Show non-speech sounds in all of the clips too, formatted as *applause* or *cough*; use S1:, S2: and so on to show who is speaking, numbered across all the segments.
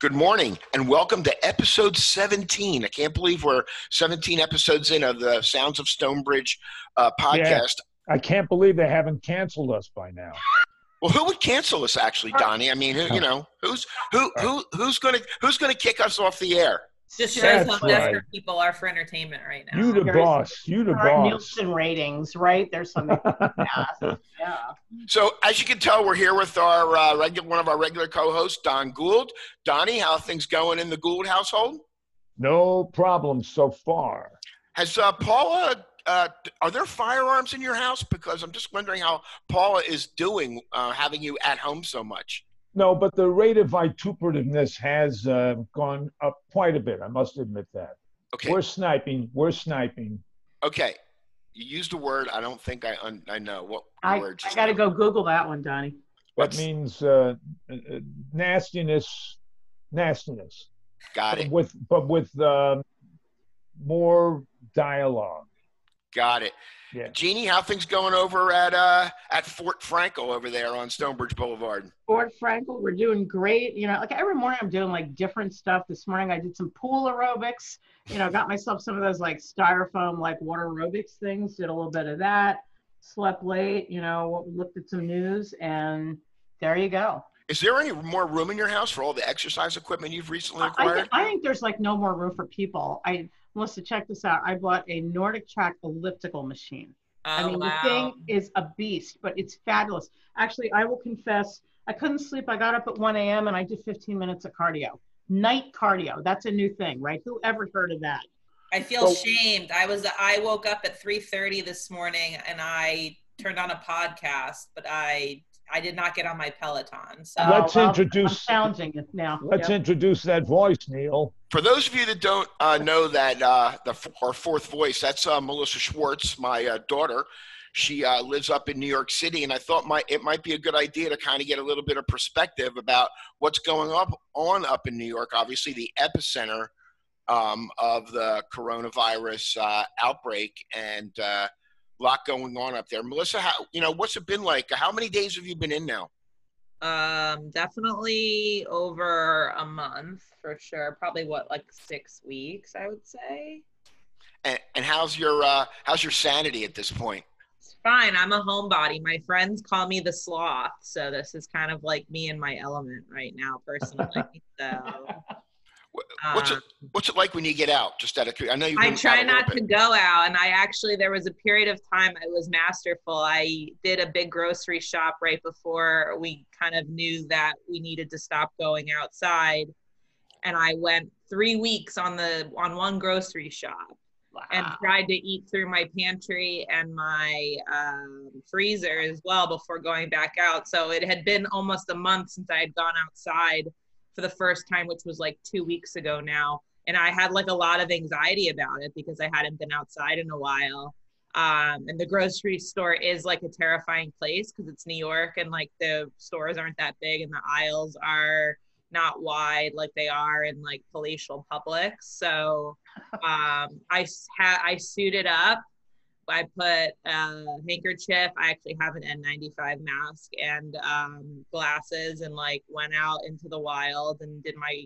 S1: Good morning and welcome to episode 17. I can't believe we're 17 episodes in of the Sounds of Stonebridge uh, podcast.
S2: Yeah, I can't believe they haven't canceled us by now.
S1: Well, who would cancel us actually, Donny? I mean, who, you know, who's who who who's going to who's going to kick us off the air?
S3: Just shows
S2: That's
S3: how
S2: right.
S3: desperate people are for entertainment right now.
S2: You the
S4: There's
S2: boss. You the
S4: Current
S2: boss.
S4: Nielsen ratings, right? There's something. *laughs* yeah. yeah.
S1: So, as you can tell, we're here with our uh, regular one of our regular co-hosts, Don Gould. Donny, how are things going in the Gould household?
S2: No problem so far.
S1: Has uh, Paula? Uh, are there firearms in your house? Because I'm just wondering how Paula is doing, uh, having you at home so much.
S2: No, but the rate of vituperativeness has uh, gone up quite a bit. I must admit that.
S1: Okay.
S2: We're sniping. We're sniping.
S1: Okay. You used a word I don't think I un- I know what
S4: I,
S1: word.
S4: I got to go Google that one, Donny.
S2: That
S1: What's-
S2: means uh, uh, uh, nastiness, nastiness,
S1: Got
S2: but
S1: it.
S2: with but with um more dialogue.
S1: Got it.
S2: Yeah.
S1: Jeannie, how things going over at uh at Fort Frankel over there on Stonebridge Boulevard?
S4: Fort Frankel, we're doing great. You know, like every morning I'm doing like different stuff. This morning I did some pool aerobics. You know, got myself some of those like styrofoam like water aerobics things. Did a little bit of that. Slept late. You know, looked at some news, and there you go.
S1: Is there any more room in your house for all the exercise equipment you've recently
S4: I, I,
S1: acquired?
S4: think, I think there's like no more room for people. I Melissa, check this out. I bought a Nordic Track elliptical machine.
S3: Oh, I
S4: mean,
S3: wow.
S4: the thing is a beast, but it's fabulous. Actually, I will confess, I couldn't sleep. I got up at 1 a.m. and I did 15 minutes of cardio. Night cardio. That's a new thing, right? Who ever heard of that?
S3: I feel
S2: Well-
S3: shamed. I was I woke up at 3:30 this morning and I turned on a podcast, but I I did not get on my Peloton. So
S2: Let's
S4: Oh, well,
S2: introduce-
S4: I'm challenging it now.
S2: Let's
S4: Yep.
S2: introduce that voice, Neil.
S1: For those of you that don't uh, know that uh, the our fourth voice, that's uh, Melissa Schwartz, my uh, daughter. She uh, lives up in New York City, and I thought my it might be a good idea to kind of get a little bit of perspective about what's going up on up in New York. Obviously, the epicenter um, of the coronavirus uh, outbreak, and a lot going on up there. Melissa, how you know what's it been like? How many days have you been in now?
S3: Um definitely over a month for sure. Probably what like 6 weeks, I would say.
S1: And, and how's your uh, how's your sanity at this point?
S3: It's fine. I'm a homebody. My friends call me the sloth, so this is kind of like me in my element right now *laughs* personally. so
S1: What's it What's it like when you get out? Just out of curiosity. I know you've
S3: I try
S1: out a little
S3: not to go out, and I actually there was a period of time I was masterful. I did a big grocery shop right before we kind of knew that we needed to stop going outside, and I went three weeks on the on one grocery shop and tried to eat through my pantry and my um, freezer as well before going back out. So it had been almost a month since I had gone outside for the first time, which was like two weeks ago now. And I had like a lot of anxiety about it because I hadn't been outside in a while. Um, and the grocery store is like a terrifying place because it's New York and like the stores aren't that big and the aisles are not wide like they are in like palatial Publix. So *laughs* um, I ha- I suited up. I put a handkerchief. I actually have an N95 mask and um, glasses, and like went out into the wild and did my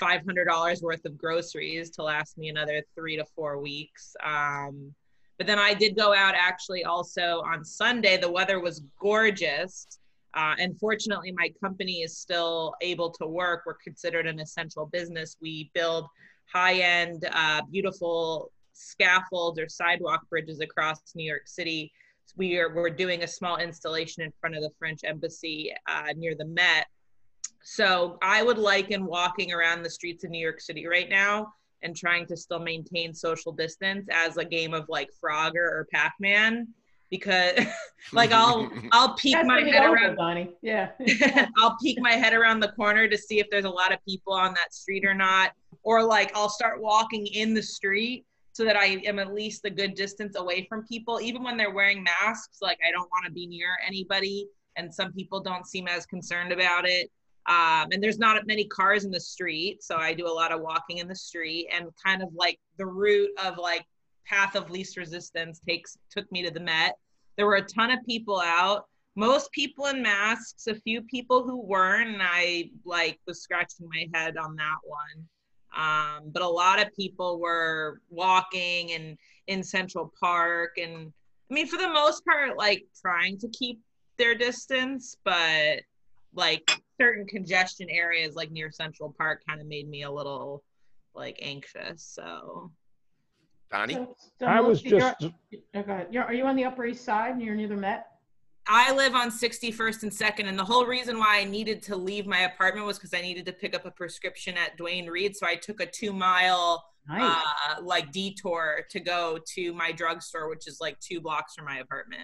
S3: $500 worth of groceries to last me another three to four weeks. Um, but then I did go out actually also on Sunday. The weather was gorgeous. Uh, and fortunately, my company is still able to work. We're considered an essential business. We build high end, uh, beautiful scaffolds or sidewalk bridges across New York City. We are we're doing a small installation in front of the French embassy uh, near the Met. So I would liken walking around the streets of New York City right now and trying to still maintain social distance as a game of like Frogger or Pac-Man because *laughs* like I'll *laughs* I'll peek
S4: That's
S3: my head
S4: local,
S3: around
S4: Donny. Yeah. *laughs*
S3: I'll peek my head around the corner to see if there's a lot of people on that street or not. Or like I'll start walking in the street so that I am at least a good distance away from people. Even when they're wearing masks, like I don't want to be near anybody. And some people don't seem as concerned about it. Um, and there's not many cars in the street. So I do a lot of walking in the street and kind of like the route of like path of least resistance takes took me to the Met. There were a ton of people out most people in masks, a few people who weren't, and I like was scratching my head on that one. Um, but a lot of people were walking and in Central Park, and I mean, for the most part, like trying to keep their distance, but like certain congestion areas, like near Central Park, kind of made me a little like anxious. So,
S1: Donny,
S4: So- so
S2: I was just,
S4: you're- okay, you're, are you on the Upper East Side and you're near the Met?
S3: I live on 61st and 2nd, and the whole reason why I needed to leave my apartment was because I needed to pick up a prescription at Duane Reade. So I took a two mile
S4: Nice.
S3: uh, like detour to go to my drugstore, which is like two blocks from my apartment.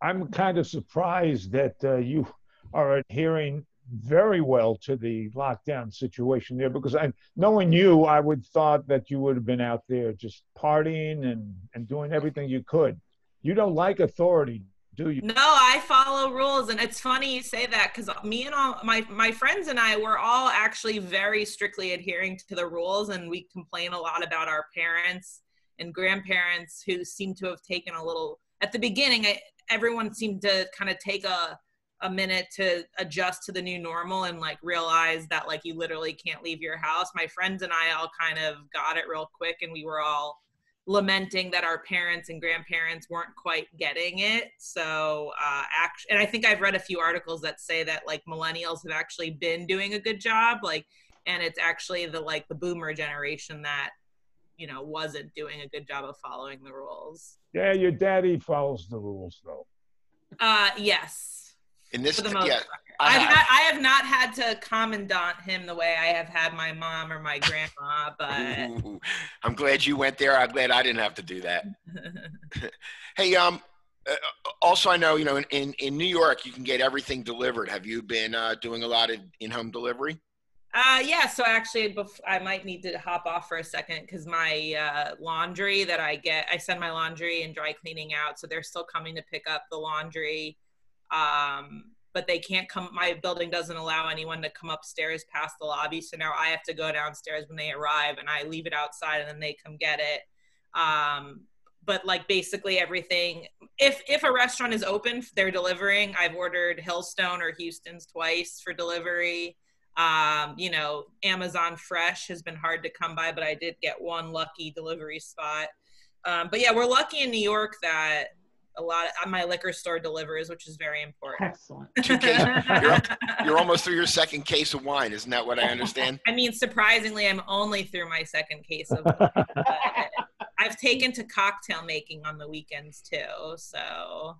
S2: I'm kind of surprised that uh, you are adhering very well to the lockdown situation there because I, knowing you, I would thought that you would have been out there just partying and, and doing everything you could. You don't like authority, do you?
S3: No, I follow rules, and it's funny you say that because me and all my my friends and I were all actually very strictly adhering to the rules, and we complain a lot about our parents and grandparents who seem to have taken a little. At the beginning, I, everyone seemed to kind of take a a minute to adjust to the new normal and like realize that like you literally can't leave your house. My friends and I all kind of got it real quick, and we were all lamenting that our parents and grandparents weren't quite getting it. So, uh, act- and I think I've read a few articles that say that like millennials have actually been doing a good job, like, and it's actually the like the boomer generation that you know wasn't doing a good job of following the rules.
S2: Yeah, your daddy follows the rules though.
S3: Uh, yes,
S1: in this,
S3: the most
S1: yeah. I have.
S3: not, I have not had to commandant him the way I have had my mom or my grandma, but
S1: Ooh, I'm glad you went there. I'm glad I didn't have to do that. *laughs* Hey, um, uh, also I know you know in, in in New York you can get everything delivered. Have you been uh, doing a lot of in-home delivery?
S3: Uh, yeah, so actually, bef- I might need to hop off for a second because my uh, laundry that I get, I send my laundry and dry cleaning out, so they're still coming to pick up the laundry. Um, but they can't come. My building doesn't allow anyone to come upstairs past the lobby, so now I have to go downstairs when they arrive, and I leave it outside, and then they come get it. Um, but like basically everything, if if a restaurant is open, they're delivering. I've ordered Hillstone or Houston's twice for delivery um, you know, Amazon Fresh has been hard to come by, but I did get one lucky delivery spot. Um, but yeah, we're lucky in New York that a lot of my liquor store delivers, which is very important.
S4: Excellent.
S1: Two cases. You're, *laughs* you're almost through your second case of wine, isn't that what I understand? *laughs*
S3: I mean, surprisingly, I'm only through my second case of. but *laughs* I've taken to cocktail making on the weekends too, so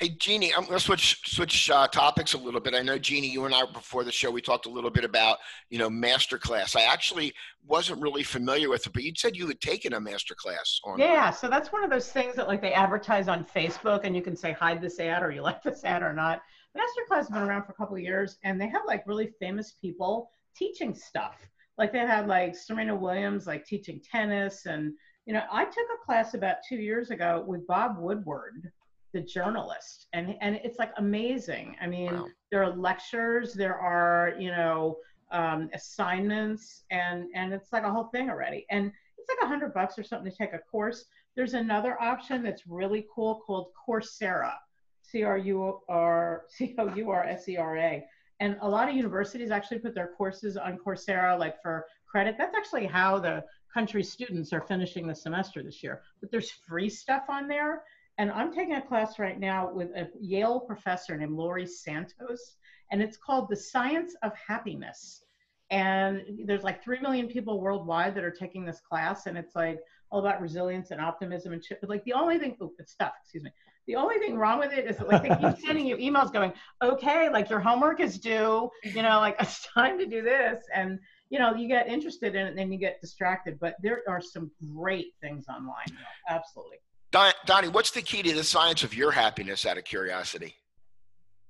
S1: Hey, Jeannie, I'm going to switch switch uh, topics a little bit. I know, Jeannie, you and I before the show we talked a little bit about you know masterclass. I actually wasn't really familiar with it, but you said you had taken a masterclass on.
S4: Yeah, so that's one of those things that like they advertise on Facebook, and you can say hide this ad or you like this ad or not. Masterclass has been around for a couple of years, and they have like really famous people teaching stuff. Like they had like Serena Williams like teaching tennis, and you know I took a class about two years ago with Bob Woodward, the journalist, and and it's like amazing. I mean,
S1: Wow.
S4: there are lectures, there are you know um, assignments, and and it's like a whole thing already. And it's like a hundred bucks or something to take a course. There's another option that's really cool called Coursera, C R U R C O U R S E R A. And a lot of universities actually put their courses on Coursera, like for credit. That's actually how the country students are finishing the semester this year. But there's free stuff on there. And I'm taking a class right now with a Yale professor named Laurie Santos, and it's called The Science of Happiness. And there's like 3 million people worldwide that are taking this class, and it's like all about resilience and optimism and shit. But like the only thing, oh, it's stuff, excuse me. The only thing wrong with it is that like they keep sending you emails going, okay, like your homework is due, you know, like *laughs* it's time to do this. And, you know, you get interested in it and then you get distracted. But there are some great things online. Absolutely.
S1: Don, Donny, what's the key to the science of your happiness? Out of curiosity.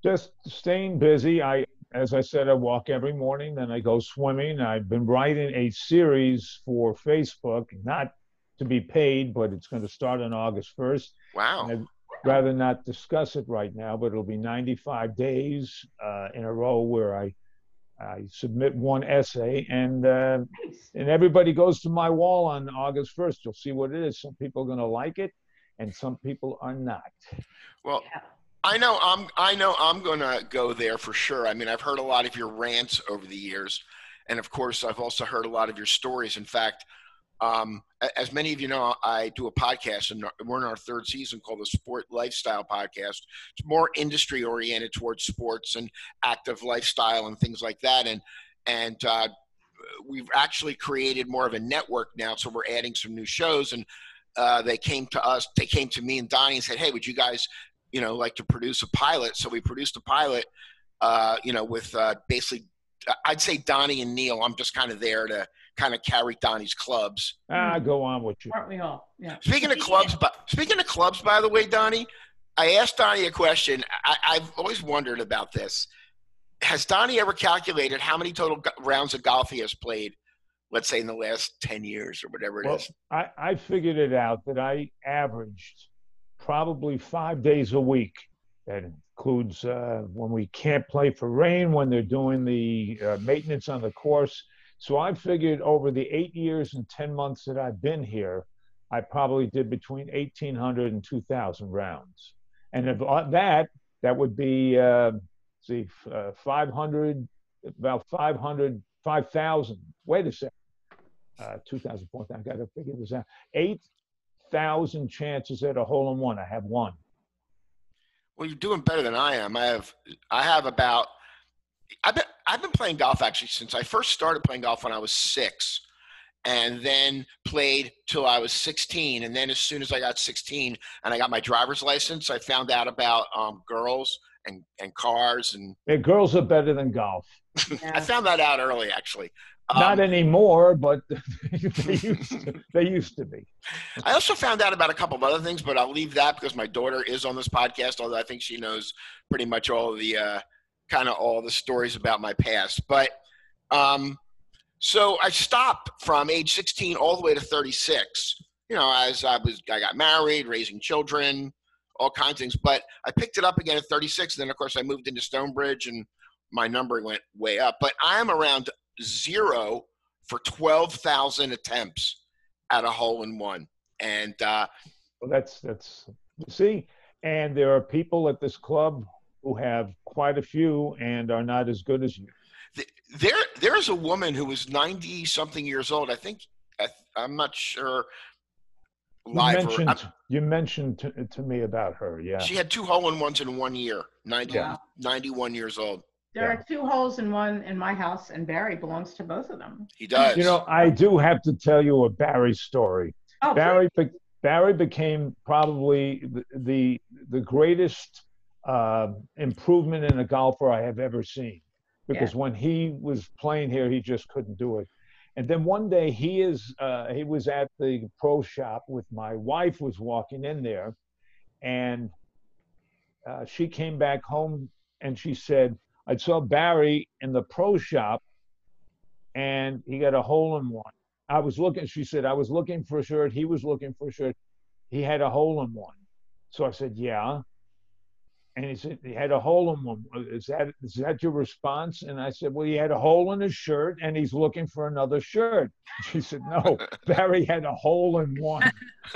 S2: Just staying busy. I, as I said, I walk every morning, then I go swimming. I've been writing a series for Facebook, not to be paid, but it's going to start on August 1st.
S1: Wow.
S2: I'd rather not discuss it right now, but it'll be 95 days uh, in a row where I I submit one essay, and uh, and everybody goes to my wall on August 1st. You'll see what it is. Some people are going to like it, and some people are not.
S1: Well,
S4: Yeah.
S1: I know I'm I know I'm gonna go there for sure. I mean, I've heard a lot of your rants over the years, and of course, I've also heard a lot of your stories. In fact, um, as many of you know, I do a podcast, and we're in our third season called the Sport Lifestyle Podcast. It's more industry oriented towards sports and active lifestyle and things like that. And and uh, we've actually created more of a network now, so we're adding some new shows. And uh, they came to us, they came to me and Donny and said, "Hey, would you guys you know, like to produce a pilot. So we produced a pilot, uh, you know, with uh, basically, I'd say Donny and Neil. I'm just kind of there to kind of carry Donny's clubs.
S2: Ah, go on with you.
S4: Aren't we all? Yeah.
S1: Speaking of clubs, but speaking of clubs, by the way, Donny, I asked Donny a question. I, I've always wondered about this. Has Donny ever calculated how many total rounds of golf he has played? Let's say in the last ten years or whatever it
S2: well,
S1: is.
S2: I, I figured it out that I averaged probably five days a week. That includes uh, when we can't play for rain, when they're doing the uh, maintenance on the course. So I figured over the eight years and 10 months that I've been here, I probably did between 1,800 and 2,000 rounds. And of that, that would be, uh, see, uh, 500, about 500, 5,000. Wait a second. Uh, 2004, I got to figure this out. Eight thousand chances at a hole in one. I have one.
S1: Well, you're doing better than I am. I have I have about I've been I've been playing golf actually since I first started playing golf when I was six, and then played till I was 16. And then as soon as I got 16 and I got my driver's license, I found out about um, girls and and cars and.
S2: Yeah, girls are better than golf.
S1: Yeah. *laughs* I found that out early actually.
S2: Not um, anymore, but *laughs* they, used to, they used to be.
S1: I also found out about a couple of other things, but I'll leave that because my daughter is on this podcast, although I think she knows pretty much all the uh, kind of all the stories about my past. But um, so I stopped from age 16 all the way to 36. You know, as I was, I got married, raising children, all kinds of things. But I picked it up again at 36. And then, of course, I moved into Stonebridge and my number went way up. But I am around zero for 12,000 attempts at a hole in one. And uh,
S2: well, that's, that's, you see, and there are people at this club who have quite a few and are not as good as you.
S1: There, there's a woman who was 90 something years old. I think, I, am not sure.
S2: You mentioned, you mentioned to, to, me about her. Yeah.
S1: She had two hole in ones in one year, 90, yeah. 91 years old.
S4: There yeah. are two holes in one in my house, and Barry belongs to both of them.
S1: He does.
S2: You know, I do have to tell you a Barry story. Oh, Barry, be- Barry became probably the the, the greatest uh, improvement in a golfer I have ever seen. Because yeah. when he was playing here, he just couldn't do it. And then one day he is uh, he was at the pro shop with my wife was walking in there, and uh, she came back home and she said, I saw Barry in the pro shop and he got a hole in one. I was looking, she said, I was looking for a shirt. He was looking for a shirt. He had a hole in one. So I said, Yeah. And he said, He had a hole in one. Is that is that your response? And I said, Well, he had a hole in his shirt and he's looking for another shirt. *laughs* She said, No, *laughs* Barry had a hole in one. *laughs*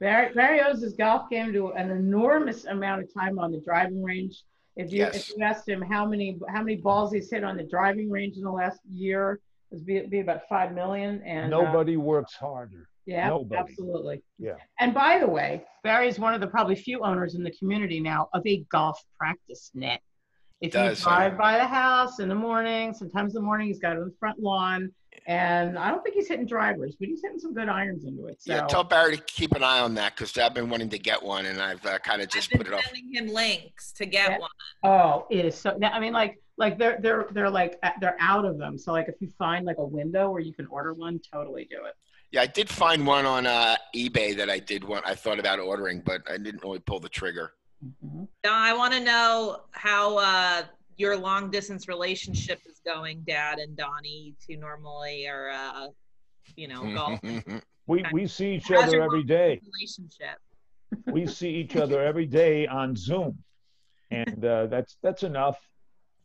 S4: Barry, Barry owes his golf game to an enormous amount of time on the driving range if you yes. if you asked him how many how many balls he's hit on the driving range in the last year, it'd be, be about five million. And
S2: uh, nobody uh, works harder.
S4: Yeah,
S2: nobody.
S4: absolutely.
S2: Yeah.
S4: And by the way, Barry is one of the probably few owners in the community now of a golf practice net. If Does, you drive by the house in the morning, sometimes in the morning he's got it on the front lawn and I don't think he's hitting drivers, but he's hitting some good irons into it. So.
S1: Yeah, tell Barry to keep an eye on that because I've been wanting to get one, and I've uh, kind of just put it off.
S3: Sending him links to get yeah. one.
S4: Oh, it is so. I mean, like, like they're they're they're like they're out of them. So like, if you find like a window where you can order one, totally do it.
S1: Yeah, I did find one on uh, eBay that I did want. I thought about ordering, but I didn't really pull the trigger.
S3: Mm-hmm. Now I want to know how uh, your long distance relationship is going, Dad and Donny, to normally or uh, you know *laughs* golf.
S2: we we see each other every day.
S3: Relationship.
S2: we see each other every day on Zoom, and uh, that's that's enough.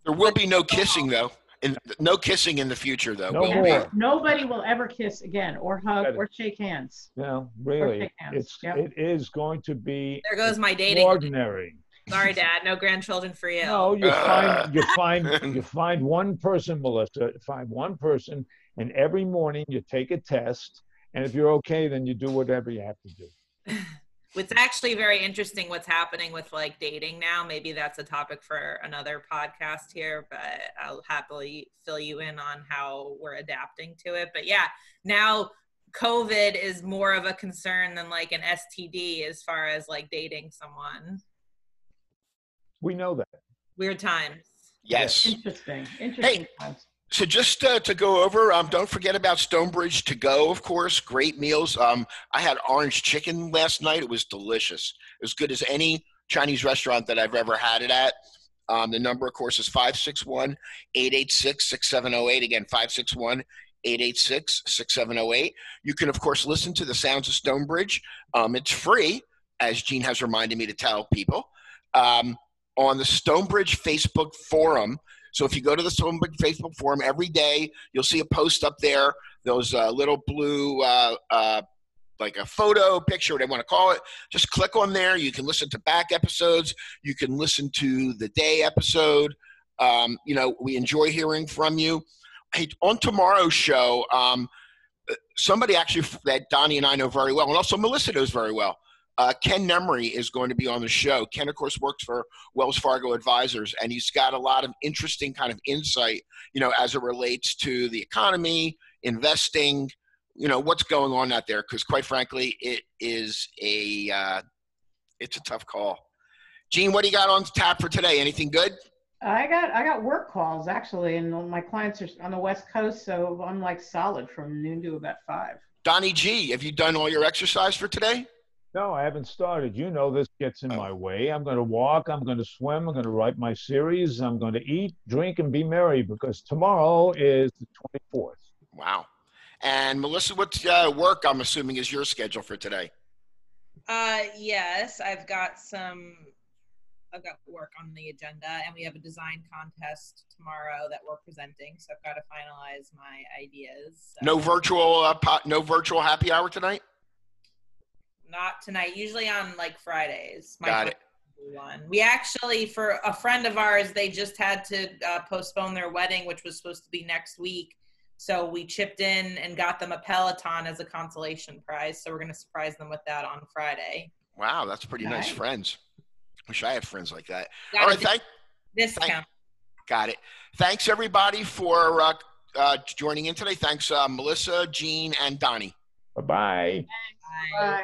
S1: There will be no kissing though. And no kissing in the future, though.
S2: No
S1: will
S2: more.
S1: be.
S4: Nobody will ever kiss again, or hug, or shake hands.
S2: No, really,
S4: hands,
S2: it's
S4: yep.
S2: it is going to be
S3: There goes my dating.
S2: extraordinary.
S3: Sorry, Dad. No grandchildren for you.
S2: No, you
S1: Ah.
S2: find you find *laughs* you find one person, Melissa. Find one person, and every morning you take a test, and if you're okay, then you do whatever you have to do. *laughs*
S3: It's actually very interesting what's happening with like dating now. Maybe that's a topic for another podcast here, but I'll happily fill you in on how we're adapting to it. But yeah, now COVID is more of a concern than like an STD as far as like dating someone.
S2: We know that.
S3: Weird times.
S1: Yes.
S4: Interesting. Interesting. times.
S1: So just uh, to go over, um, don't forget about Stonebridge to go, of course. Great meals. Um, I had orange chicken last night. It was delicious. As good as any Chinese restaurant that I've ever had it at. Um, the number, of course, is 561 886 6708. Again, 561 886 6708. You can, of course, listen to the sounds of Stonebridge. Um, it's free, as Jean has reminded me to tell people, um, on the Stonebridge Facebook forum. So if you go to the Facebook forum every day, you'll see a post up there. Those uh, little blue, uh, uh, like a photo, picture, whatever you want to call it. Just click on there. You can listen to back episodes. You can listen to the day episode. Um, you know, we enjoy hearing from you. Hey, on tomorrow's show, um, somebody actually that Donny and I know very well, and also Melissa knows very well. Uh, Ken Nemery is going to be on the show. Ken, of course, works for Wells Fargo Advisors, and he's got a lot of interesting kind of insight, you know, as it relates to the economy, investing, you know, what's going on out there. Because quite frankly, it is a uh, it's a tough call. Jean, what do you got on tap for today? Anything good?
S4: I got I got work calls actually, and my clients are on the West Coast, so I'm like solid from noon to about five.
S1: Donny G, have you done all your exercise for today?
S2: No, I haven't started. You know, this gets in
S1: Oh.
S2: my way. I'm going to walk. I'm going to swim. I'm going to write my series. I'm going to eat, drink, and be merry because tomorrow is the 24th.
S1: Wow. And Melissa, what uh, work I'm assuming is your schedule for today?
S3: Uh, yes, I've got some. I've got work on the agenda, and we have a design contest tomorrow that we're presenting. So I've got to finalize my ideas. So
S1: No virtual, uh, po- no virtual happy hour tonight.
S3: Not tonight. Usually on like Fridays. My
S1: Got it.
S3: One. We actually, for a friend of ours, they just had to uh, postpone their wedding, which was supposed to be next week. So we chipped in and got them a Peloton as a consolation prize. So we're going to surprise them with that on Friday.
S1: Wow, that's pretty nice
S4: Nice.
S1: friends. Wish I had friends like that.
S3: Got
S1: All
S3: a
S1: right, thank. Got it. Thanks everybody for uh, uh, joining in today. Thanks, uh, Melissa, Jean, and Donny.
S2: Bye bye.
S3: Bye.
S4: Bye.